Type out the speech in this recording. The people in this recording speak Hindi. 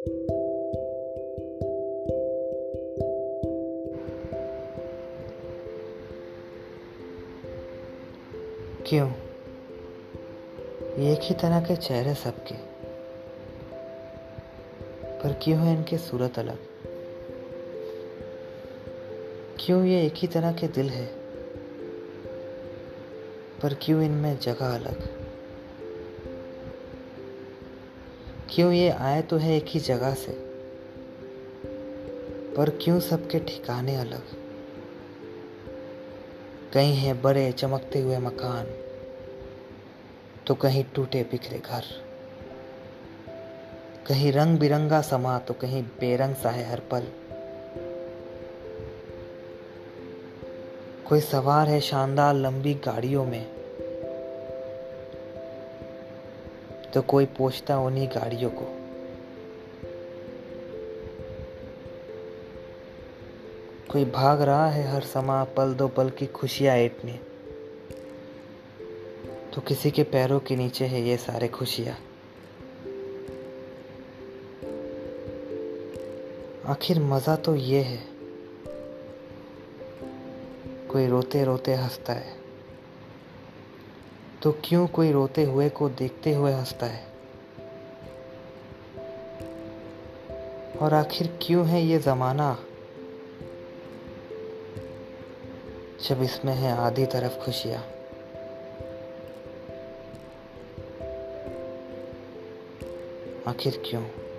क्यों? एक ही तरह के चेहरे सबके। पर क्यों है इनके सूरत अलग? क्यों ये एक ही तरह के दिल है? पर क्यों इनमें जगह अलग? क्यों ये आए तो है एक ही जगह से? पर क्यों सबके ठिकाने अलग? कहीं हैं बड़े चमकते हुए मकान तो कहीं टूटे बिखरे घर। कहीं रंग बिरंगा समा तो कहीं बेरंग सा है हर पल। कोई सवार है शानदार लंबी गाड़ियों में तो कोई पोछता उन्हीं गाड़ियों को। कोई भाग रहा है हर समा पल दो पल की खुशियाँ ऐटने तो किसी के पैरों के नीचे है ये सारे खुशियाँ। आखिर मज़ा तो ये है। कोई रोते रोते हंसता है। तो क्यों कोई रोते हुए को देखते हुए हंसता है? और आखिर क्यों है ये ज़माना? जब इसमें है आधी तरफ़ खुशियाँ। आखिर क्यों?